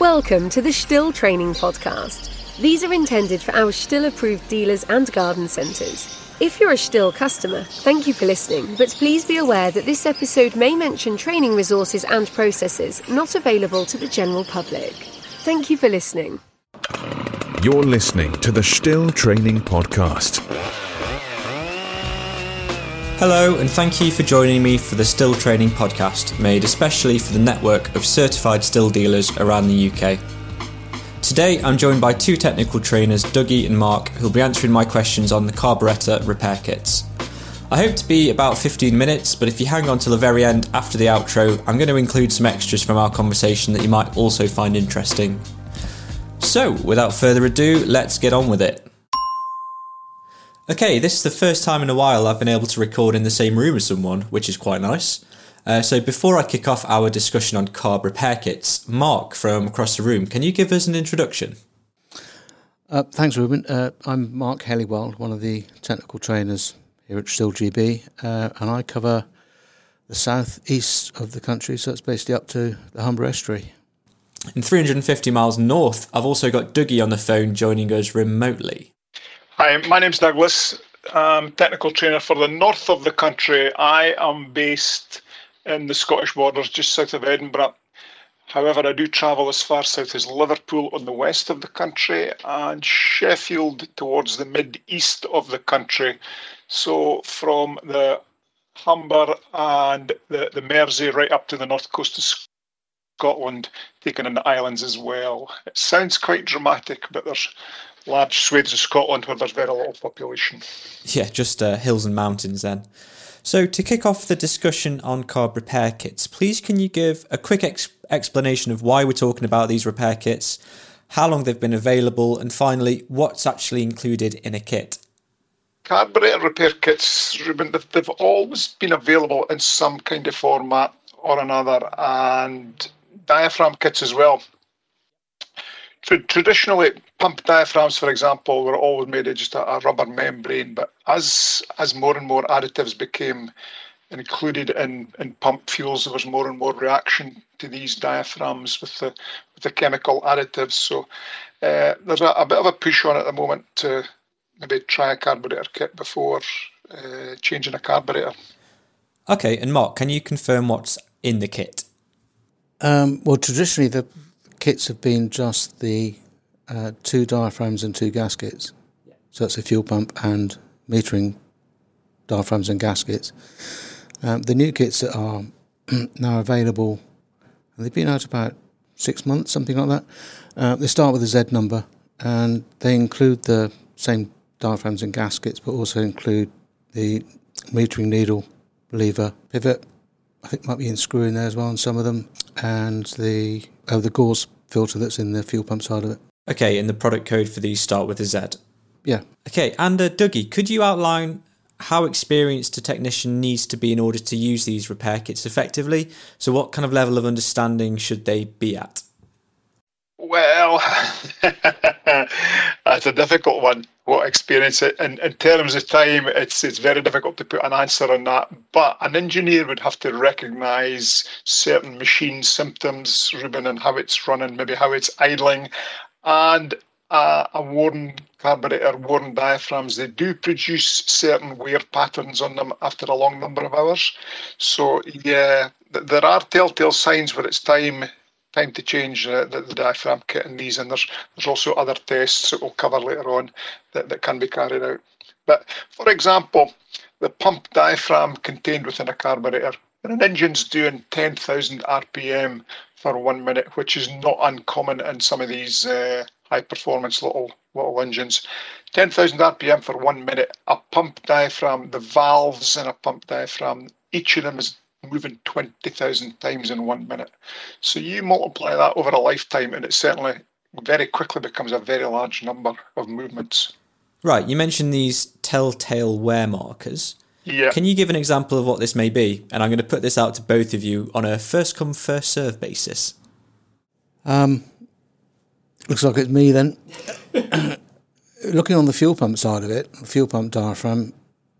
Welcome to the STIHL Training Podcast. These are intended for our STIHL approved dealers and garden centres. If you're a STIHL customer, thank you for listening, but please be aware that this episode may mention training resources and processes not available to the general public. Thank you for listening. You're listening to the STIHL Training Podcast. Hello, and thank you for joining me for the STIHL Training Podcast, made especially for the network of certified STIHL dealers around the UK. Today, I'm joined by two technical trainers, Dougie and Mark, who'll be answering my questions on the carburettor repair kits. I hope to be about 15 minutes, but if you hang on till the very end after the outro, I'm going to include some extras from our conversation that you might also find interesting. So, without further ado, let's get on with it. Okay, this is the first time in a while I've been able to record in the same room as someone, which is quite nice. Uh, so before I kick off our discussion on carb repair kits, Mark from across the room, can you give us an introduction? Uh, thanks, Ruben. Uh, I'm Mark Helliwell, one of the technical trainers here at STIHL GB, uh, and I cover the south east of the country, so it's basically up to the Humber Estuary. In 350 miles north, I've also got Dougie on the phone joining us remotely. Hi, my name's Douglas. I'm technical trainer for the north of the country. I am based in the Scottish borders, just south of Edinburgh. However, I do travel as far south as Liverpool on the west of the country and Sheffield towards the mid east of the country. So from the Humber and the, the Mersey right up to the north coast of Scotland, taken in the islands as well. It sounds quite dramatic, but there's large swathes of Scotland where there's very little population. Yeah, just uh, hills and mountains then. So, to kick off the discussion on carb repair kits, please can you give a quick ex- explanation of why we're talking about these repair kits, how long they've been available, and finally, what's actually included in a kit? Carburetor repair kits, Ruben, they've, they've always been available in some kind of format or another, and diaphragm kits as well traditionally, pump diaphragms, for example, were always made of just a, rubber membrane. But as as more and more additives became included in, in pump fuels, there was more and more reaction to these diaphragms with the with the chemical additives. So uh, there's a, a, bit of a push on at the moment to maybe try a carburetor kit before uh, changing a carburetor. Okay, and Mark, can you confirm what's in the kit? Um, well, traditionally the kits have been just the uh, two diaphragms and two gaskets. Yeah. So that's a fuel pump and metering diaphragms and gaskets. Um, the new kits that are now available, they've been out about six months, something like that. Uh, they start with a Z number and they include the same diaphragms and gaskets, but also include the metering needle, lever, pivot. I think might be in screw in there as well on some of them, and the uh, the gauze filter that's in the fuel pump side of it. Okay, and the product code for these start with a Z. Yeah. Okay, and uh, Dougie, could you outline how experienced a technician needs to be in order to use these repair kits effectively? So, what kind of level of understanding should they be at? Well, that's a difficult one. What experience it in, in terms of time, it's it's very difficult to put an answer on that. But an engineer would have to recognise certain machine symptoms, Ruben, and how it's running, maybe how it's idling, and uh, a worn carburetor, worn diaphragms. They do produce certain wear patterns on them after a long number of hours. So yeah, there are telltale signs where it's time time to change uh, the, the, diaphragm kit in these, and there's there's also other tests that we'll cover later on that, that can be carried out. But for example, the pump diaphragm contained within a carburetor, when an engine's doing 10,000 RPM for one minute, which is not uncommon in some of these uh, high performance little little engines. 10,000 RPM for one minute. A pump diaphragm, the valves in a pump diaphragm, each of them is moving 20,000 times in one minute. So you multiply that over a lifetime, and it certainly very quickly becomes a very large number of movements. Right. You mentioned these telltale wear markers. Yeah. Can you give an example of what this may be? And I'm going to put this out to both of you on a first come, first serve basis. Um, looks like it's me then. Looking on the fuel pump side of it, fuel pump diaphragm,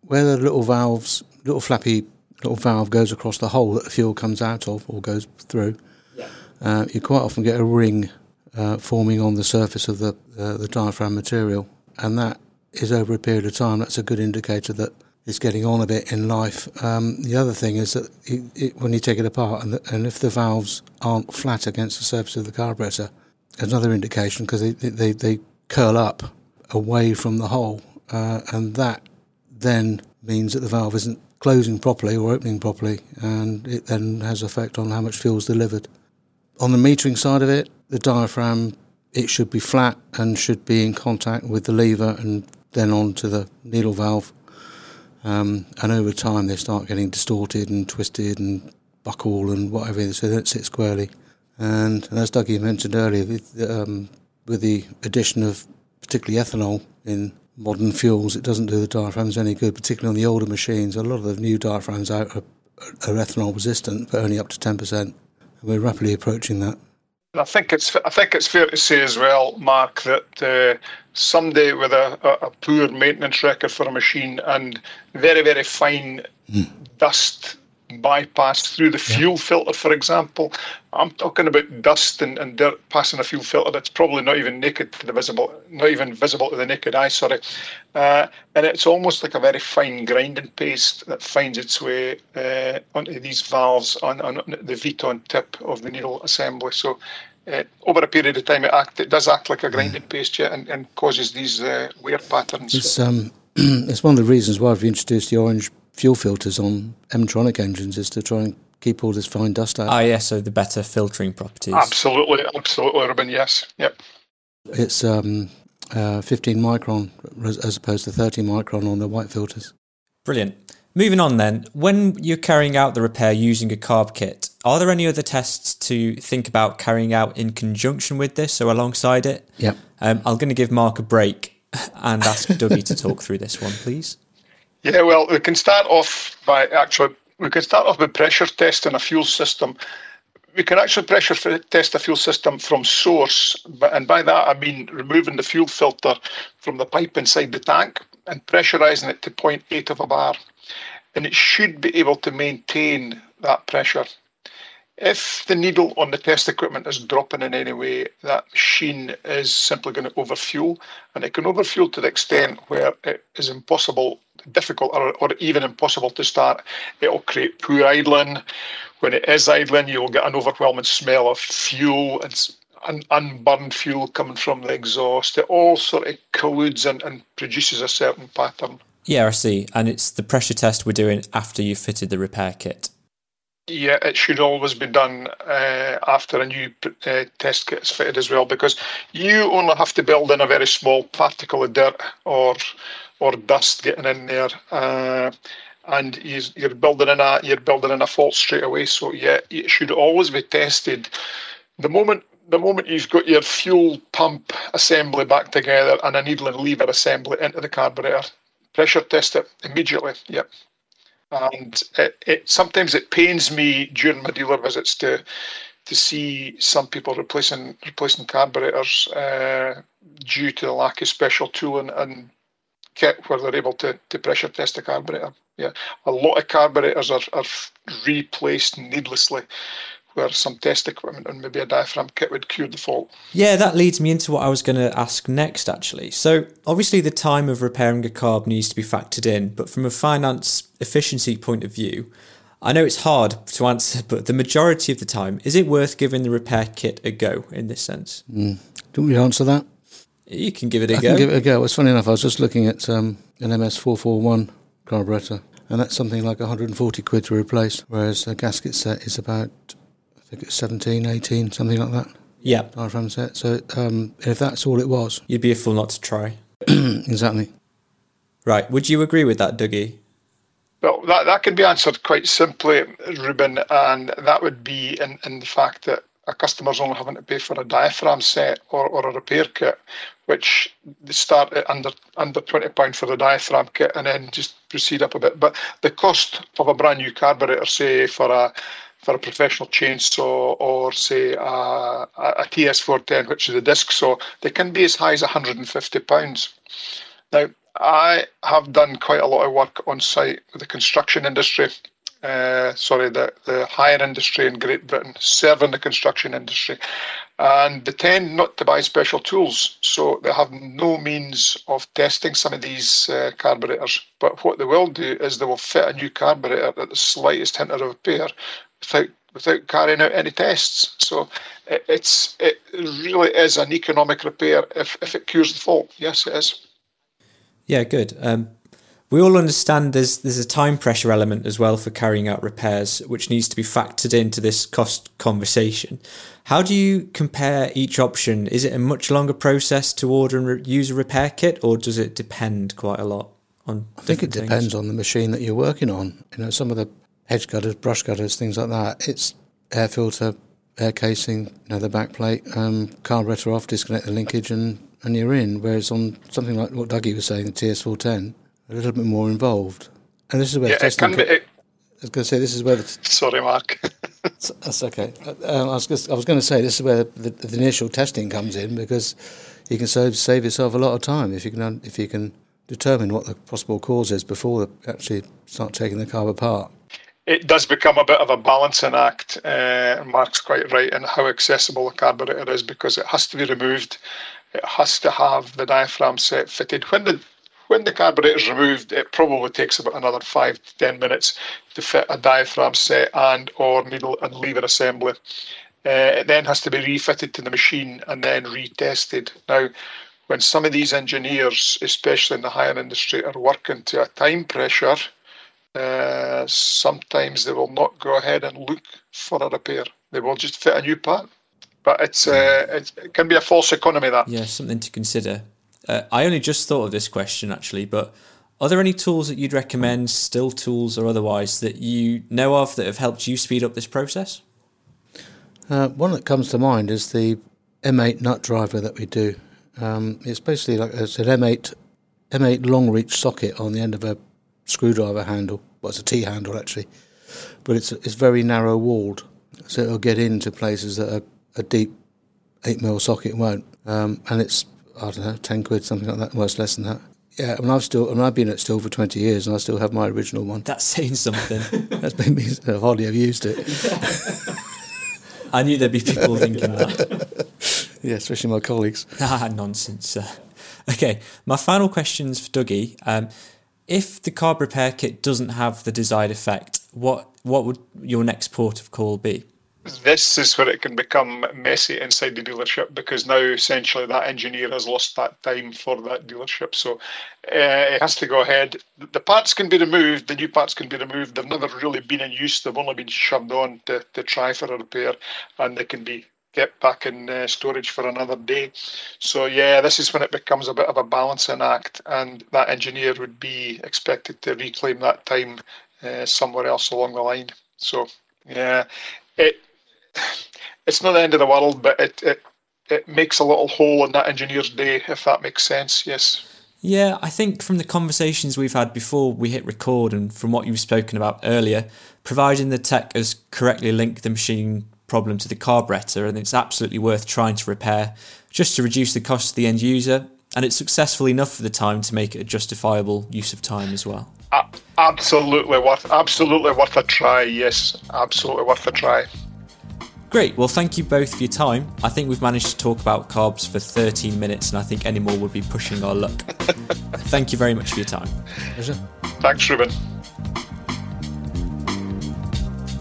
where the little valves, little flappy little valve goes across the hole that the fuel comes out of or goes through, yeah. uh, you quite often get a ring uh, forming on the surface of the uh, the diaphragm material, and that is over a period of time. That's a good indicator that it's getting on a bit in life. Um, the other thing is that it, it, when you take it apart, and, the, and if the valves aren't flat against the surface of the carburetor, another indication because they, they, they curl up away from the hole, uh, and that then means that the valve isn't closing properly or opening properly, and it then has effect on how much fuel is delivered. On the metering side of it, the diaphragm it should be flat and should be in contact with the lever and then on to the needle valve. Um, and over time, they start getting distorted and twisted and buckle and whatever, so they don't sit squarely. And, and as Dougie mentioned earlier, with, um, with the addition of particularly ethanol in modern fuels, it doesn't do the diaphragms any good, particularly on the older machines. A lot of the new diaphragms out are, are ethanol resistant, but only up to 10%. We're rapidly approaching that. I think it's I think it's fair to say as well, Mark, that uh, somebody with a, a, a, poor maintenance record for a machine and very very fine mm. dust bypass through the fuel yeah. filter, for example. I'm talking about dust and, and dirt passing a fuel filter that's probably not even naked to the visible, not even visible to the naked eye. Sorry, uh, and it's almost like a very fine grinding paste that finds its way uh, onto these valves on, on the Viton tip of the needle assembly. So. Uh, over a period of time, it, act, it does act like a grinding paste, yeah, and, and causes these uh, wear patterns. It's, um, it's one of the reasons why we've introduced the orange fuel filters on M-tronic engines is to try and keep all this fine dust out. Ah, yes, so the better filtering properties. Absolutely, absolutely, Ruben. Yes, yep. It's um, uh, 15 micron as opposed to 30 micron on the white filters. Brilliant. Moving on then, when you're carrying out the repair using a carb kit, are there any other tests to think about carrying out in conjunction with this or alongside it? Yeah. Um, I'm going to give Mark a break and ask Dougie to talk through this one, please. Yeah, well, we can start off by actually we can start off with pressure testing a fuel system. We can actually pressure test a fuel system from source, and by that I mean removing the fuel filter from the pipe inside the tank and pressurizing it to 0.8 of a bar, and it should be able to maintain that pressure. If the needle on the test equipment is dropping in any way, that machine is simply going to overfuel, and it can overfuel to the extent where it is impossible difficult or, or even impossible to start. It'll create poor idling. When it is idling, you'll get an overwhelming smell of fuel. It's un- unburned fuel coming from the exhaust. It all sort of colludes and, and produces a certain pattern. Yeah, I see. And it's the pressure test we're doing after you've fitted the repair kit. Yeah, it should always be done uh, after a new uh, test kit is fitted as well, because you only have to build in a very small particle of dirt or or dust getting in there. Uh, and you're building in a you're building in a fault straight away. So yeah, it should always be tested. The moment the moment you've got your fuel pump assembly back together and a needle and lever assembly into the carburetor, pressure test it immediately. Yep. And it, it sometimes it pains me during my dealer visits to to see some people replacing replacing carburetors uh, due to the lack of special tooling and kit where they're able to, to pressure test the carburetor. Yeah, a lot of carburetors are, are replaced needlessly where some test equipment and maybe a diaphragm kit would cure the fault. Yeah, that leads me into what I was going to ask next, actually. So, obviously, the time of repairing a carb needs to be factored in, but from a finance efficiency point of view, I know it's hard to answer, but the majority of the time, is it worth giving the repair kit a go in this sense? Mm. Do we answer that? You can give it a I go. Can give it a go. It's funny enough. I was just looking at um, an MS441 carburetor, and that's something like 140 quid to replace, whereas a gasket set is about, I think it's 17, 18, something like that. Yeah. Diaphragm set. So um, if that's all it was, you'd be a fool not to try. exactly. Right. Would you agree with that, Dougie? Well, that, that can be answered quite simply, Ruben, and that would be in, in the fact that a customer's only having to pay for a diaphragm set or, or a repair kit, which they start at under under twenty pound for the diaphragm kit and then just proceed up a bit. But the cost of a brand new carburetor, say for a for a professional chainsaw or say a, a TS410, which is a disc saw, they can be as high as 150 pounds. Now, I have done quite a lot of work on site with the construction industry uh, sorry, the, the hire industry in Great Britain, serving the construction industry. And they tend not to buy special tools, so they have no means of testing some of these uh, carburetors. But what they will do is they will fit a new carburetor at the slightest hint of repair without without carrying out any tests. So it, it's it really is an economic repair if, if it cures the fault. Yes, it is. Yeah, good. Um, we all understand there's there's a time pressure element as well for carrying out repairs, which needs to be factored into this cost conversation. How do you compare each option? Is it a much longer process to order and re- use a repair kit, or does it depend quite a lot on? I think it things? depends on the machine that you're working on. You know, some of the hedge cutters, brush cutters, things like that. It's air filter, air casing, you know, the back plate, um, carburetor off, disconnect the linkage, and and you're in. Whereas on something like what Dougie was saying, the TS410 a little bit more involved. And this is where yeah, testing. It can be, it, I was going to say this is where. The, sorry, Mark. that's okay. Uh, I was just, I was going to say this is where the, the, initial testing comes in because you can save save yourself a lot of time if you can if you can determine what the possible cause is before actually start taking the car apart. It does become a bit of a balancing act. Uh, Mark's quite right in how accessible a carburetor is because it has to be removed. It has to have the diaphragm set fitted. When the when the carburetor is removed, it probably takes about another five to ten minutes to fit a diaphragm set and or needle and lever assembly. Uh, it then has to be refitted to the machine and then retested. Now, when some of these engineers, especially in the hire industry, are working to a time pressure, uh, sometimes they will not go ahead and look for a repair. They will just fit a new part. But it's, uh, it's it can be a false economy that. Yeah, something to consider. Uh, I only just thought of this question actually, but are there any tools that you'd recommend, STIHL tools or otherwise, that you know of that have helped you speed up this process? Uh, one that comes to mind is the M8 nut driver that we do. Um, it's basically like it's an M8 M8 long reach socket on the end of a screwdriver handle. Well, it's a T handle actually, but it's it's very narrow walled, so it'll get into places that a, a deep eight mil socket won't. Um, and it's I don't know, 10 quid, something like that, most less than that. Yeah, I mean, I've still, I mean, I've been at Stihl for 20 years and I still have my original one. That's saying something. That's made me, I've hardly ever used it. I knew there'd be people thinking that. yeah, especially my colleagues. Ah, nonsense. Uh, okay, my final question's for Dougie. Um, if the carb repair kit doesn't have the desired effect, what what would your next port of call be? this is where it can become messy inside the dealership because now essentially that engineer has lost that time for that dealership. So uh, it has to go ahead. The parts can be removed, the new parts can be removed. They've never really been in use, they've only been shoved on to, to try for a repair and they can be kept back in uh, storage for another day. So yeah, this is when it becomes a bit of a balancing act, and that engineer would be expected to reclaim that time uh, somewhere else along the line. So yeah, it it's not the end of the world, but it, it it makes a little hole in that engineer's day, if that makes sense. Yes. Yeah, I think from the conversations we've had before we hit record and from what you've spoken about earlier, providing the tech has correctly linked the machine problem to the carburetor, and it's absolutely worth trying to repair just to reduce the cost to the end user. And it's successful enough for the time to make it a justifiable use of time as well. Uh, absolutely worth, absolutely worth a try. Yes, absolutely worth a try. Great. Well, thank you both for your time. I think we've managed to talk about carbs for 13 minutes, and I think any more would be pushing our luck. thank you very much for your time. Pleasure. Thanks, Ruben.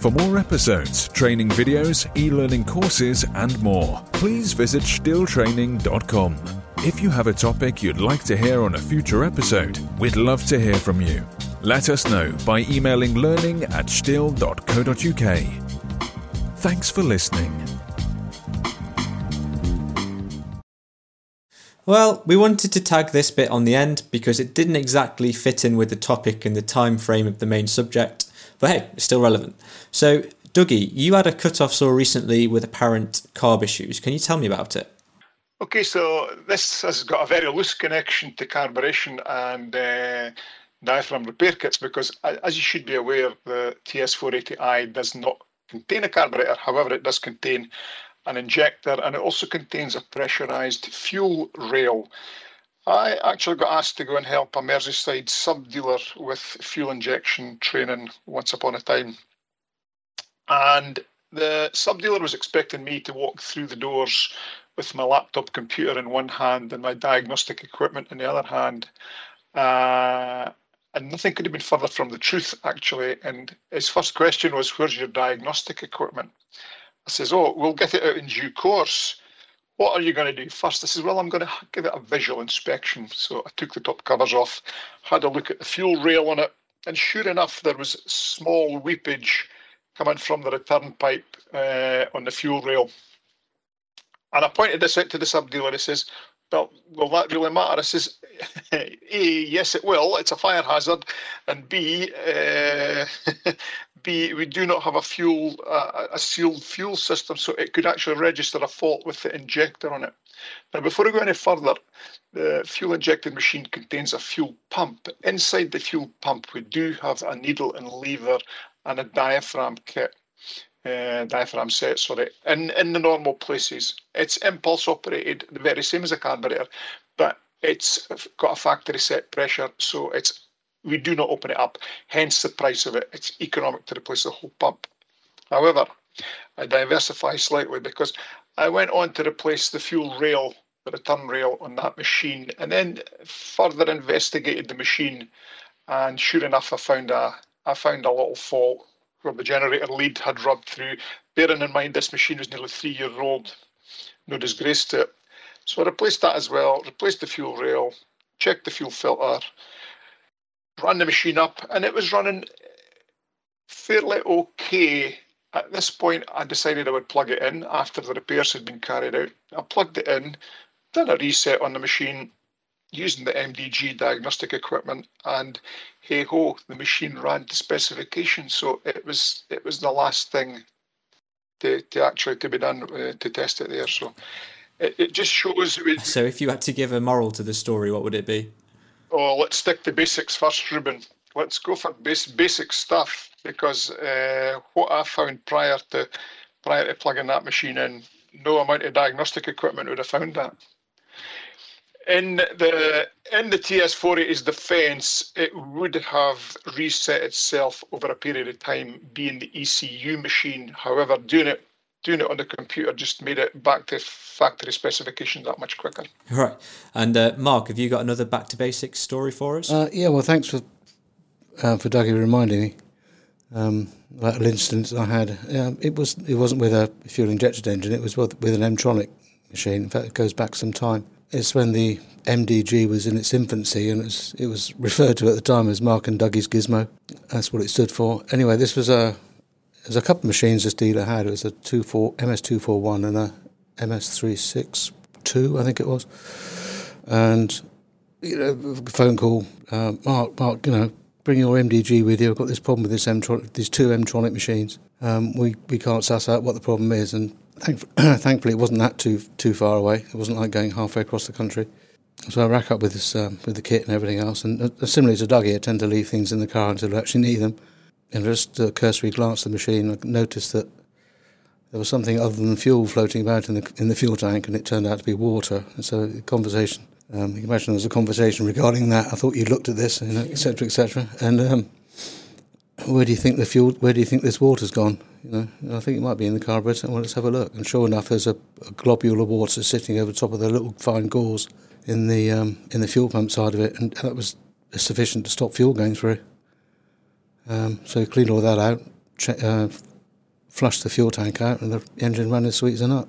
For more episodes, training videos, e learning courses, and more, please visit stihltraining.com. If you have a topic you'd like to hear on a future episode, we'd love to hear from you. Let us know by emailing learning at stihl.co.uk. Thanks for listening. Well, we wanted to tag this bit on the end because it didn't exactly fit in with the topic and the time frame of the main subject, but hey, it's still relevant. So, Dougie, you had a cut-off saw recently with apparent carb issues. Can you tell me about it? Okay, so this has got a very loose connection to carburation and uh, diaphragm repair kits because, as you should be aware, the TS480i does not contain a carburetor. However, it does contain an injector and it also contains a pressurized fuel rail. I actually got asked to go and help a Merseyside sub dealer with fuel injection training once upon a time. And the sub dealer was expecting me to walk through the doors with my laptop computer in one hand and my diagnostic equipment in the other hand. Uh, and nothing could have been further from the truth, actually. And his first question was, Where's your diagnostic equipment? I says, Oh, we'll get it out in due course what are you going to do first? I says, well, I'm going to give it a visual inspection. So I took the top covers off, had a look at the fuel rail on it, and sure enough, there was small weepage coming from the return pipe uh, on the fuel rail. And I pointed this out to the sub dealer. He says, well, will that really matter? I says, A, yes, it will. It's a fire hazard. And B, uh, B, we do not have a fuel, uh, a sealed fuel system, so it could actually register a fault with the injector on it. Now, before we go any further, the fuel injected machine contains a fuel pump. Inside the fuel pump, we do have a needle and lever and a diaphragm kit uh, diaphragm set, sorry, in, in the normal places. It's impulse operated, the very same as a carburetor, but it's got a factory set pressure, so it's we do not open it up, hence the price of it. It's economic to replace the whole pump. However, I diversify slightly because I went on to replace the fuel rail, the return rail on that machine, and then further investigated the machine. And sure enough, I found a I found a little fault where the generator lead had rubbed through. Bearing in mind this machine was nearly three years old, no disgrace to it. So I replaced that as well, replaced the fuel rail, checked the fuel filter, ran the machine up, and it was running fairly okay. At this point, I decided I would plug it in after the repairs had been carried out. I plugged it in, done a reset on the machine, using the MDG diagnostic equipment, and hey ho, the machine ran to specification. So it was it was the last thing to, to actually to be done uh, to test it there. So it, it just shows. It, so if you had to give a moral to the story, what would it be? Oh, let's stick to basics first, Ruben. Let's go for base, basic stuff because uh, what I found prior to prior to plugging that machine in, no amount of diagnostic equipment would have found that in the in the TS40's defence, it would have reset itself over a period of time, being the ECU machine. However, doing it doing it on the computer just made it back to factory specification that much quicker. Right. And uh, Mark, have you got another back to basics story for us? Uh, yeah. Well, thanks for uh, for Dougie reminding me. Um, that little instance I had, um, it was it wasn't with a fuel injected engine. It was with, with an Mtronic machine. In fact, it goes back some time it's when the MDG was in its infancy, and it was, it was referred to at the time as Mark and Dougie's Gizmo. That's what it stood for. Anyway, this was a there's a couple of machines this dealer had. It was a two four MS two four one and a MS three six two, I think it was. And you know, phone call, uh, Mark, Mark, you know, bring your MDG with you. I've got this problem with this Mtronic, these two Mtronic machines. Um, we we can't suss out what the problem is, and thankfully, it wasn't that too too far away. It wasn't like going halfway across the country. So I rack up with this um, with the kit and everything else. And uh, similarly to Dougie, I tend to leave things in the car until I actually need them. And just a cursory glance at the machine, I noticed that there was something other than fuel floating about in the in the fuel tank, and it turned out to be water. And so conversation, um, you can imagine there was a conversation regarding that. I thought you looked at this, you know, etc., etc. And um, where do you think the fuel? Where do you think this water's gone? You know, I think it might be in the carburetor. Well, let's have a look. And sure enough, there's a, a globule of water sitting over top of the little fine gauze in the um, in the fuel pump side of it, and that was sufficient to stop fuel going through. Um, so clean all that out, uh, flushed the fuel tank out, and the engine as sweet as a nut.